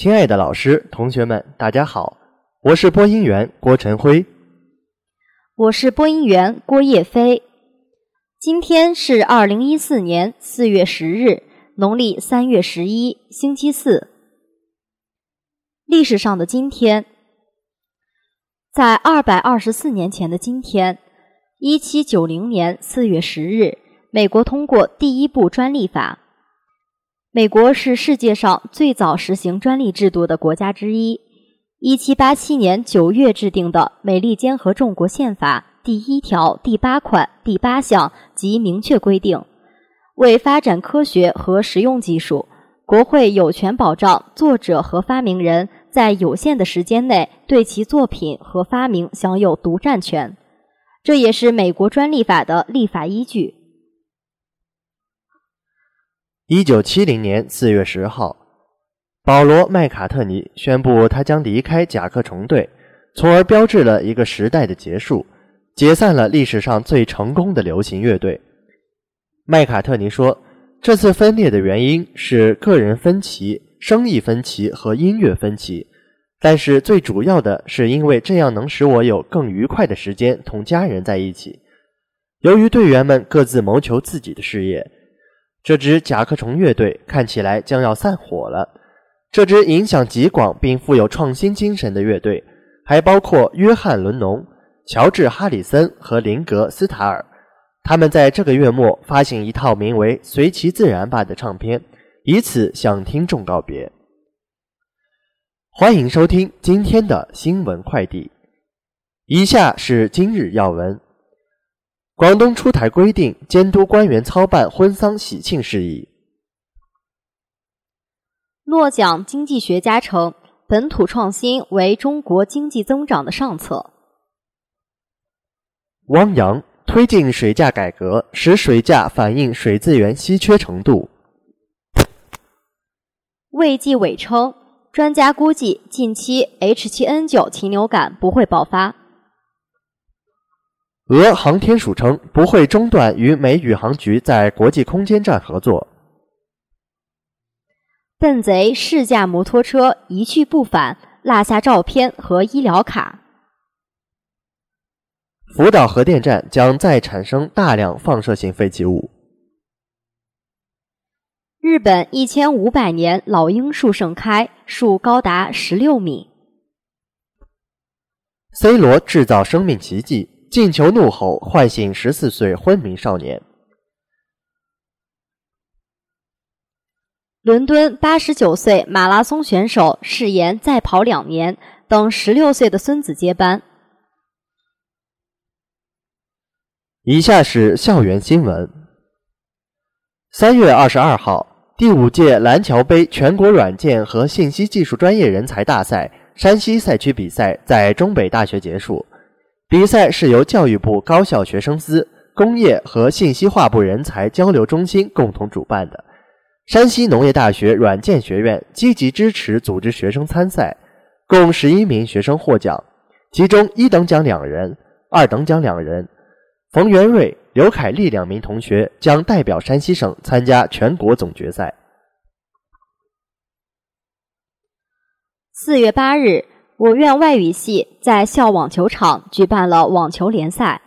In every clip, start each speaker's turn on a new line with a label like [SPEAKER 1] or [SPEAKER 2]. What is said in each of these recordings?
[SPEAKER 1] 亲爱的老师、同学们，大家好，我是播音员郭晨辉。
[SPEAKER 2] 我是播音员郭叶飞。今天是二零一四年四月十日，农历三月十一，星期四。历史上的今天，在二百二十四年前的今天，一七九零年四月十日，美国通过第一部专利法。美国是世界上最早实行专利制度的国家之一。一七八七年九月制定的《美利坚合众国宪法》第一条第八款第八项即明确规定，为发展科学和实用技术，国会有权保障作者和发明人在有限的时间内对其作品和发明享有独占权。这也是美国专利法的立法依据。
[SPEAKER 1] 一九七零年四月十号，保罗·麦卡特尼宣布他将离开甲壳虫队，从而标志了一个时代的结束，解散了历史上最成功的流行乐队。麦卡特尼说：“这次分裂的原因是个人分歧、生意分歧和音乐分歧，但是最主要的是因为这样能使我有更愉快的时间同家人在一起。由于队员们各自谋求自己的事业。”这支甲壳虫乐队看起来将要散伙了。这支影响极广并富有创新精神的乐队，还包括约翰·伦农、乔治·哈里森和林格·斯塔尔。他们在这个月末发行一套名为《随其自然吧》的唱片，以此向听众告别。欢迎收听今天的新闻快递。以下是今日要闻。广东出台规定，监督官员操办婚丧喜庆事宜。
[SPEAKER 2] 诺奖经济学家称，本土创新为中国经济增长的上策。
[SPEAKER 1] 汪洋推进水价改革，使水价反映水资源稀缺程度。
[SPEAKER 2] 卫计委称，专家估计近期 H7N9 禽流感不会爆发。
[SPEAKER 1] 俄航天署称不会中断与美宇航局在国际空间站合作。
[SPEAKER 2] 笨贼试驾摩托车一去不返，落下照片和医疗卡。
[SPEAKER 1] 福岛核电站将再产生大量放射性废弃物。
[SPEAKER 2] 日本一千五百年老樱树盛开，树高达十六米。
[SPEAKER 1] C 罗制造生命奇迹。进球怒吼，唤醒十四岁昏迷少年。
[SPEAKER 2] 伦敦八十九岁马拉松选手誓言再跑两年，等十六岁的孙子接班。
[SPEAKER 1] 以下是校园新闻。三月二十二号，第五届蓝桥杯全国软件和信息技术专业人才大赛山西赛区比赛在中北大学结束。比赛是由教育部高校学生司、工业和信息化部人才交流中心共同主办的。山西农业大学软件学院积极支持组织学生参赛，共十一名学生获奖，其中一等奖两人，二等奖两人。冯元瑞、刘凯丽两名同学将代表山西省参加全国总决赛。
[SPEAKER 2] 四月八日。我院外语系在校网球场举办了网球联赛，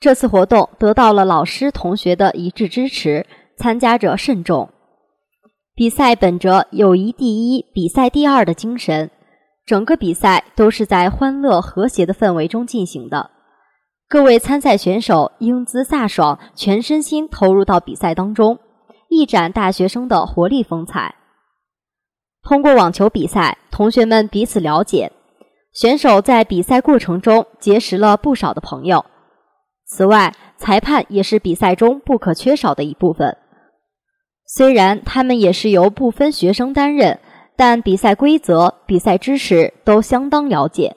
[SPEAKER 2] 这次活动得到了老师同学的一致支持，参加者甚众。比赛本着友谊第一、比赛第二的精神，整个比赛都是在欢乐和谐的氛围中进行的。各位参赛选手英姿飒爽，全身心投入到比赛当中，一展大学生的活力风采。通过网球比赛，同学们彼此了解。选手在比赛过程中结识了不少的朋友。此外，裁判也是比赛中不可缺少的一部分。虽然他们也是由部分学生担任，但比赛规则、比赛知识都相当了解。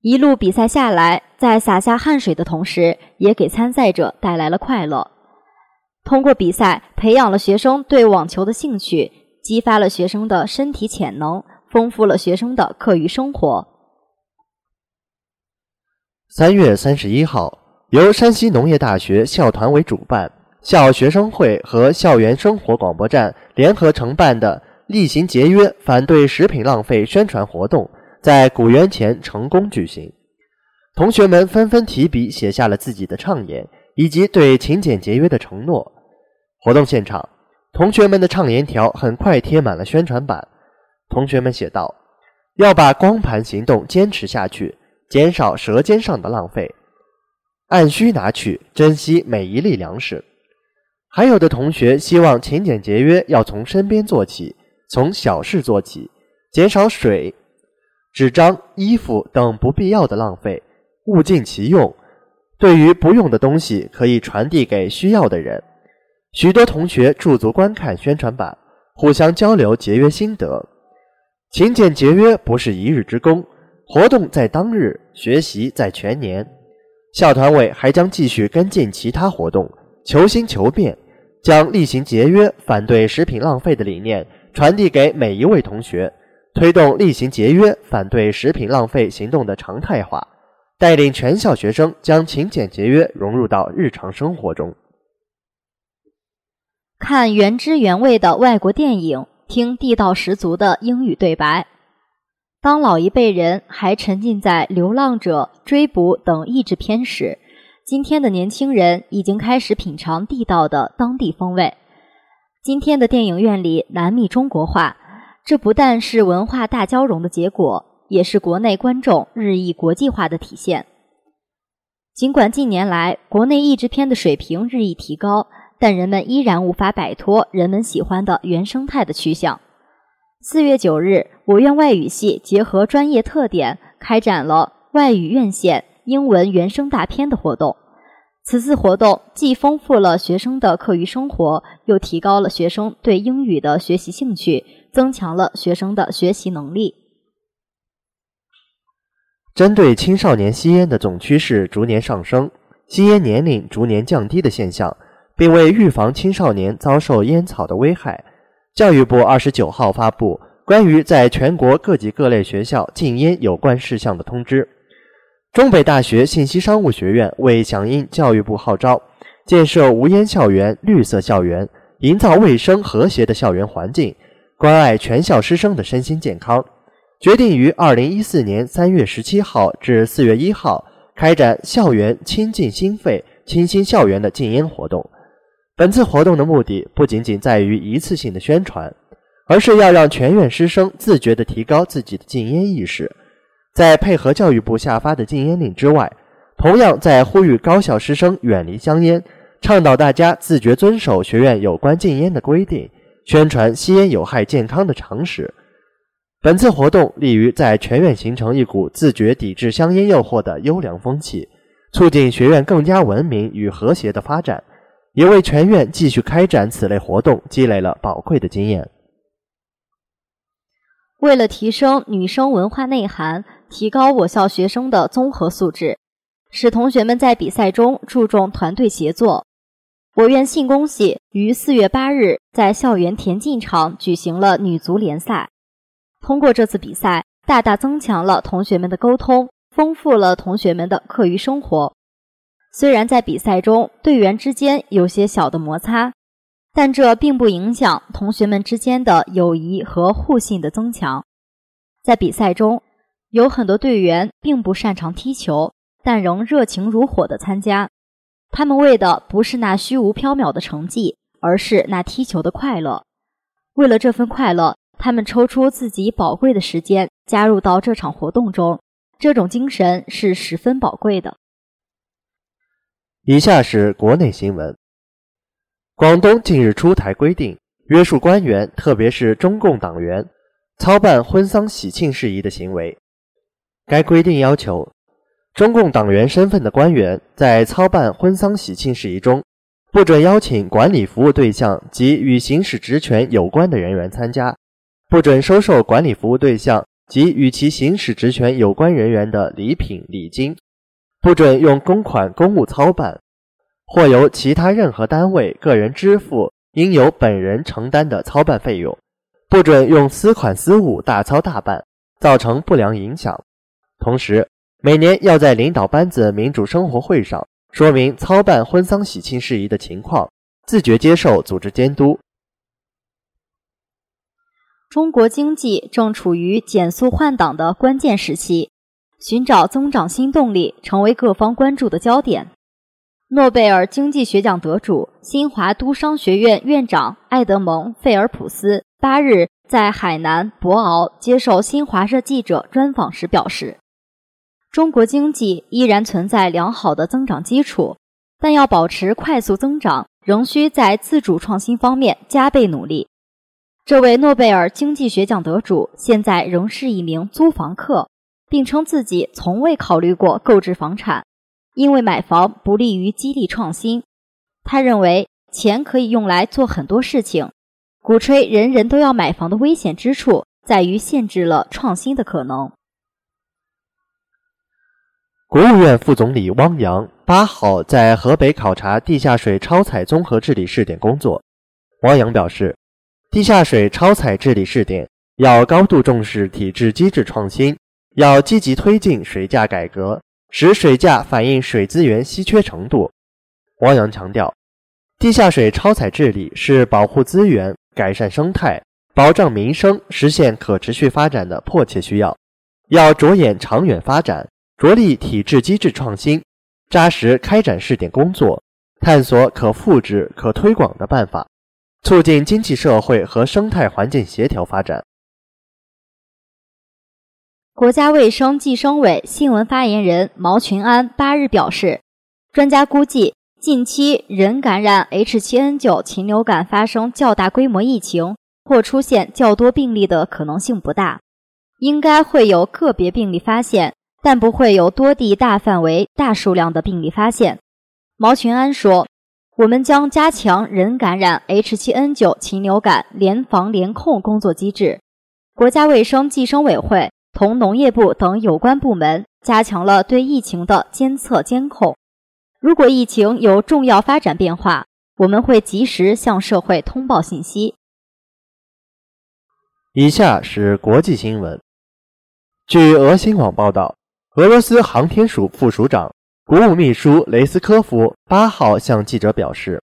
[SPEAKER 2] 一路比赛下来，在洒下汗水的同时，也给参赛者带来了快乐。通过比赛，培养了学生对网球的兴趣，激发了学生的身体潜能，丰富了学生的课余生活。
[SPEAKER 1] 三月三十一号，由山西农业大学校团委主办、校学生会和校园生活广播站联合承办的厉行节约、反对食品浪费宣传活动在古园前成功举行。同学们纷纷提笔写下了自己的倡言以及对勤俭节约的承诺。活动现场，同学们的倡言条很快贴满了宣传板。同学们写道：“要把光盘行动坚持下去，减少舌尖上的浪费，按需拿取，珍惜每一粒粮食。”还有的同学希望勤俭节约要从身边做起，从小事做起，减少水、纸张、衣服等不必要的浪费，物尽其用。对于不用的东西，可以传递给需要的人。许多同学驻足观看宣传板，互相交流节约心得。勤俭节约不是一日之功，活动在当日，学习在全年。校团委还将继续跟进其他活动，求新求变。将厉行节约、反对食品浪费的理念传递给每一位同学，推动厉行节约、反对食品浪费行动的常态化，带领全校学生将勤俭节约融入到日常生活中。
[SPEAKER 2] 看原汁原味的外国电影，听地道十足的英语对白。当老一辈人还沉浸在《流浪者》《追捕》等译制片时，今天的年轻人已经开始品尝地道的当地风味。今天的电影院里难觅中国话，这不但是文化大交融的结果，也是国内观众日益国际化的体现。尽管近年来国内译制片的水平日益提高，但人们依然无法摆脱人们喜欢的原生态的趋向。四月九日，我院外语系结合专业特点，开展了外语院线。英文原声大片的活动，此次活动既丰富了学生的课余生活，又提高了学生对英语的学习兴趣，增强了学生的学习能力。
[SPEAKER 1] 针对青少年吸烟的总趋势逐年上升、吸烟年龄逐年降低的现象，并为预防青少年遭受烟草的危害，教育部二十九号发布关于在全国各级各类学校禁烟有关事项的通知。中北大学信息商务学院为响应教育部号召，建设无烟校园、绿色校园，营造卫生和谐的校园环境，关爱全校师生的身心健康，决定于二零一四年三月十七号至四月一号开展校园清净心肺、清新校园的禁烟活动。本次活动的目的不仅仅在于一次性的宣传，而是要让全院师生自觉地提高自己的禁烟意识。在配合教育部下发的禁烟令之外，同样在呼吁高校师生远离香烟，倡导大家自觉遵守学院有关禁烟的规定，宣传吸烟有害健康的常识。本次活动利于在全院形成一股自觉抵制香烟诱惑的优良风气，促进学院更加文明与和谐的发展，也为全院继续开展此类活动积累了宝贵的经验。
[SPEAKER 2] 为了提升女生文化内涵，提高我校学生的综合素质，使同学们在比赛中注重团队协作，我院信工系于四月八日在校园田径场举行了女足联赛。通过这次比赛，大大增强了同学们的沟通，丰富了同学们的课余生活。虽然在比赛中队员之间有些小的摩擦。但这并不影响同学们之间的友谊和互信的增强。在比赛中，有很多队员并不擅长踢球，但仍热情如火地参加。他们为的不是那虚无缥缈的成绩，而是那踢球的快乐。为了这份快乐，他们抽出自己宝贵的时间加入到这场活动中。这种精神是十分宝贵的。
[SPEAKER 1] 以下是国内新闻。广东近日出台规定，约束官员，特别是中共党员，操办婚丧喜庆事宜的行为。该规定要求，中共党员身份的官员在操办婚丧喜庆事宜中，不准邀请管理服务对象及与行使职权有关的人员参加，不准收受管理服务对象及与其行使职权有关人员的礼品礼金，不准用公款公务操办。或由其他任何单位、个人支付应由本人承担的操办费用，不准用私款私物大操大办，造成不良影响。同时，每年要在领导班子民主生活会上说明操办婚丧喜庆事宜的情况，自觉接受组织监督。
[SPEAKER 2] 中国经济正处于减速换挡的关键时期，寻找增长新动力成为各方关注的焦点。诺贝尔经济学奖得主、新华都商学院院长艾德蒙·费尔普斯八日在海南博鳌接受新华社记者专访时表示：“中国经济依然存在良好的增长基础，但要保持快速增长，仍需在自主创新方面加倍努力。”这位诺贝尔经济学奖得主现在仍是一名租房客，并称自己从未考虑过购置房产。因为买房不利于激励创新，他认为钱可以用来做很多事情。鼓吹人人都要买房的危险之处在于限制了创新的可能。
[SPEAKER 1] 国务院副总理汪洋八号在河北考察地下水超采综合治理试点工作。汪洋表示，地下水超采治理试点要高度重视体制机制创新，要积极推进水价改革。使水价反映水资源稀缺程度。汪洋强调，地下水超采治理是保护资源、改善生态、保障民生、实现可持续发展的迫切需要，要着眼长远发展，着力体制机制创新，扎实开展试点工作，探索可复制、可推广的办法，促进经济社会和生态环境协调发展。
[SPEAKER 2] 国家卫生计生委新闻发言人毛群安八日表示，专家估计，近期人感染 H7N9 禽流感发生较大规模疫情或出现较多病例的可能性不大，应该会有个别病例发现，但不会有多地大范围、大数量的病例发现。毛群安说：“我们将加强人感染 H7N9 禽流感联防联控工作机制，国家卫生计生委会。”同农业部等有关部门加强了对疫情的监测监控。如果疫情有重要发展变化，我们会及时向社会通报信息。
[SPEAKER 1] 以下是国际新闻。据俄新网报道，俄罗斯航天署副署长、国务秘书雷斯科夫八号向记者表示，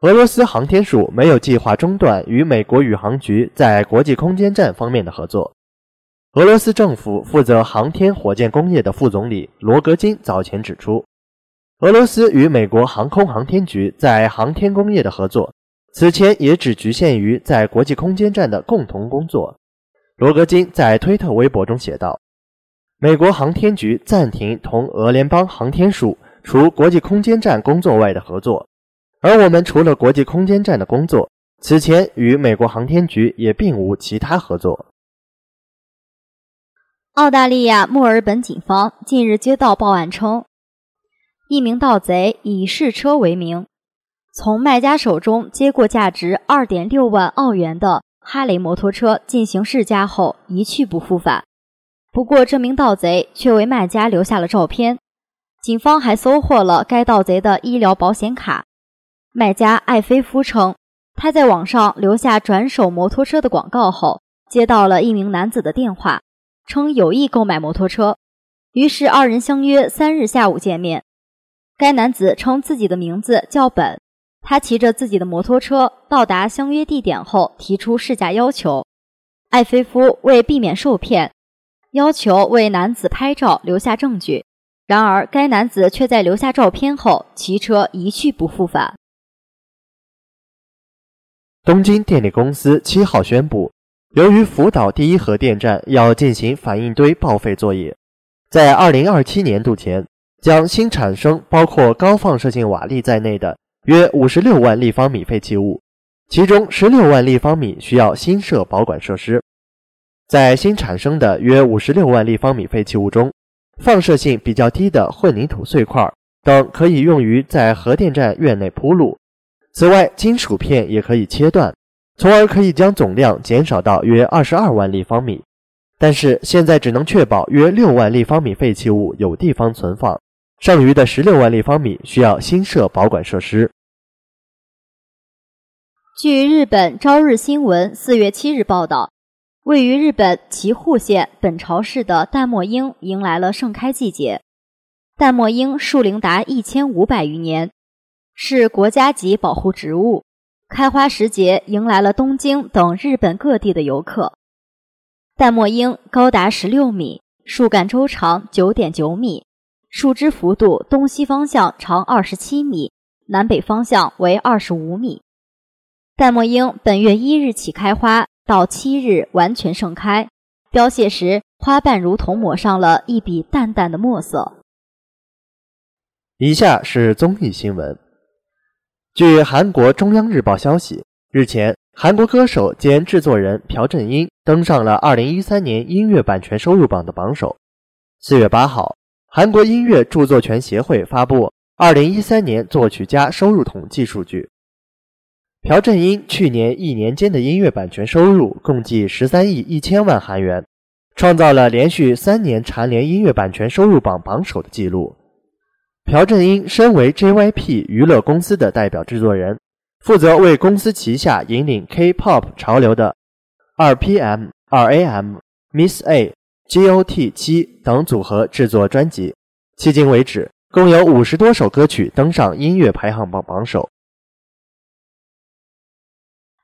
[SPEAKER 1] 俄罗斯航天署没有计划中断与美国宇航局在国际空间站方面的合作。俄罗斯政府负责航天火箭工业的副总理罗格金早前指出，俄罗斯与美国航空航天局在航天工业的合作，此前也只局限于在国际空间站的共同工作。罗格金在推特微博中写道：“美国航天局暂停同俄联邦航天署除国际空间站工作外的合作，而我们除了国际空间站的工作，此前与美国航天局也并无其他合作。”
[SPEAKER 2] 澳大利亚墨尔本警方近日接到报案称，一名盗贼以试车为名，从卖家手中接过价值二点六万澳元的哈雷摩托车进行试驾后一去不复返。不过，这名盗贼却为卖家留下了照片。警方还搜获了该盗贼的医疗保险卡。卖家艾菲夫称，他在网上留下转手摩托车的广告后，接到了一名男子的电话。称有意购买摩托车，于是二人相约三日下午见面。该男子称自己的名字叫本，他骑着自己的摩托车到达相约地点后，提出试驾要求。艾菲夫为避免受骗，要求为男子拍照留下证据。然而，该男子却在留下照片后骑车一去不复返。
[SPEAKER 1] 东京电力公司七号宣布。由于福岛第一核电站要进行反应堆报废作业，在二零二七年度前，将新产生包括高放射性瓦砾在内的约五十六万立方米废弃物，其中十六万立方米需要新设保管设施。在新产生的约五十六万立方米废弃物中，放射性比较低的混凝土碎块等可以用于在核电站院内铺路，此外，金属片也可以切断。从而可以将总量减少到约二十二万立方米，但是现在只能确保约六万立方米废弃物有地方存放，剩余的十六万立方米需要新设保管设施。
[SPEAKER 2] 据日本朝日新闻四月七日报道，位于日本岐阜县本朝市的淡墨樱迎来了盛开季节。淡墨樱树龄达一千五百余年，是国家级保护植物。开花时节，迎来了东京等日本各地的游客。淡墨樱高达十六米，树干周长九点九米，树枝幅度东西方向长二十七米，南北方向为二十五米。淡墨樱本月一日起开花，到七日完全盛开。凋谢时，花瓣如同抹上了一笔淡淡的墨色。
[SPEAKER 1] 以下是综艺新闻。据韩国中央日报消息，日前，韩国歌手兼制作人朴正英登上了2013年音乐版权收入榜的榜首。四月八号，韩国音乐著作权协会发布2013年作曲家收入统计数据。朴正英去年一年间的音乐版权收入共计十三亿一千万韩元，创造了连续三年蝉联音乐版权收入榜榜首的纪录。朴正英身为 JYP 娱乐公司的代表制作人，负责为公司旗下引领 K-pop 潮流的 2PM、2AM、Miss A、G.O.T 七等组合制作专辑。迄今为止，共有五十多首歌曲登上音乐排行榜榜首。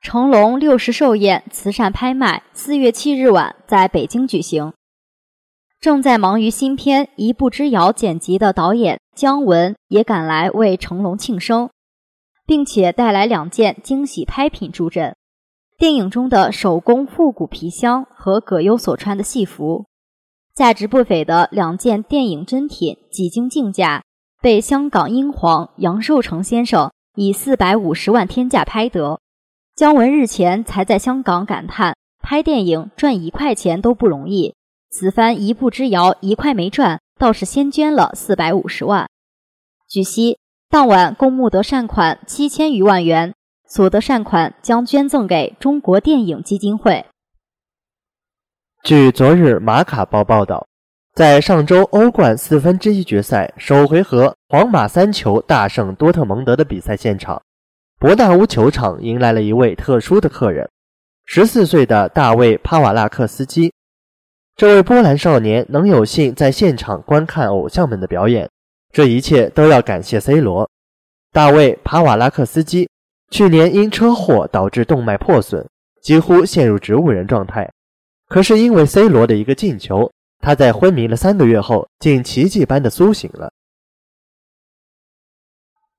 [SPEAKER 2] 成龙六十寿宴慈善拍卖四月七日晚在北京举行。正在忙于新片《一步之遥》剪辑的导演姜文也赶来为成龙庆生，并且带来两件惊喜拍品助阵：电影中的手工复古皮箱和葛优所穿的戏服，价值不菲的两件电影真品，几经竞价，被香港英皇杨受成先生以四百五十万天价拍得。姜文日前才在香港感叹：拍电影赚一块钱都不容易。此番一步之遥，一块没赚，倒是先捐了四百五十万。据悉，当晚共募得善款七千余万元，所得善款将捐赠给中国电影基金会。
[SPEAKER 1] 据昨日马卡报报道，在上周欧冠四分之一决赛首回合，皇马三球大胜多特蒙德的比赛现场，伯纳乌球场迎来了一位特殊的客人——十四岁的大卫·帕瓦拉克斯基。这位波兰少年能有幸在现场观看偶像们的表演，这一切都要感谢 C 罗。大卫·帕瓦拉克斯基去年因车祸导致动脉破损，几乎陷入植物人状态。可是因为 C 罗的一个进球，他在昏迷了三个月后，竟奇迹般的苏醒了。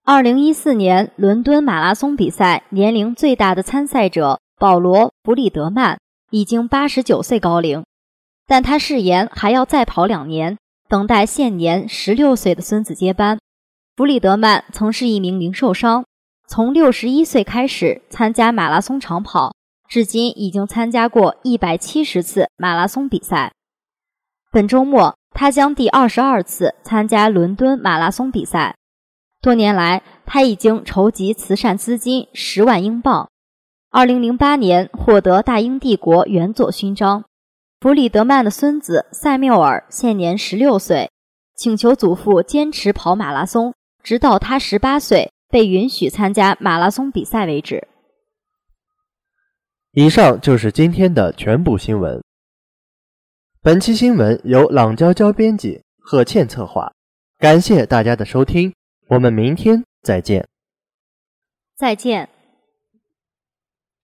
[SPEAKER 2] 二零一四年伦敦马拉松比赛，年龄最大的参赛者保罗·弗里德曼已经八十九岁高龄。但他誓言还要再跑两年，等待现年十六岁的孙子接班。弗里德曼曾是一名零售商，从六十一岁开始参加马拉松长跑，至今已经参加过一百七十次马拉松比赛。本周末，他将第二十二次参加伦敦马拉松比赛。多年来，他已经筹集慈善资金十万英镑。二零零八年，获得大英帝国元佐勋章。弗里德曼的孙子塞缪尔现年十六岁，请求祖父坚持跑马拉松，直到他十八岁被允许参加马拉松比赛为止。
[SPEAKER 1] 以上就是今天的全部新闻。本期新闻由朗娇娇编辑，贺倩策划，感谢大家的收听，我们明天再见。
[SPEAKER 2] 再见。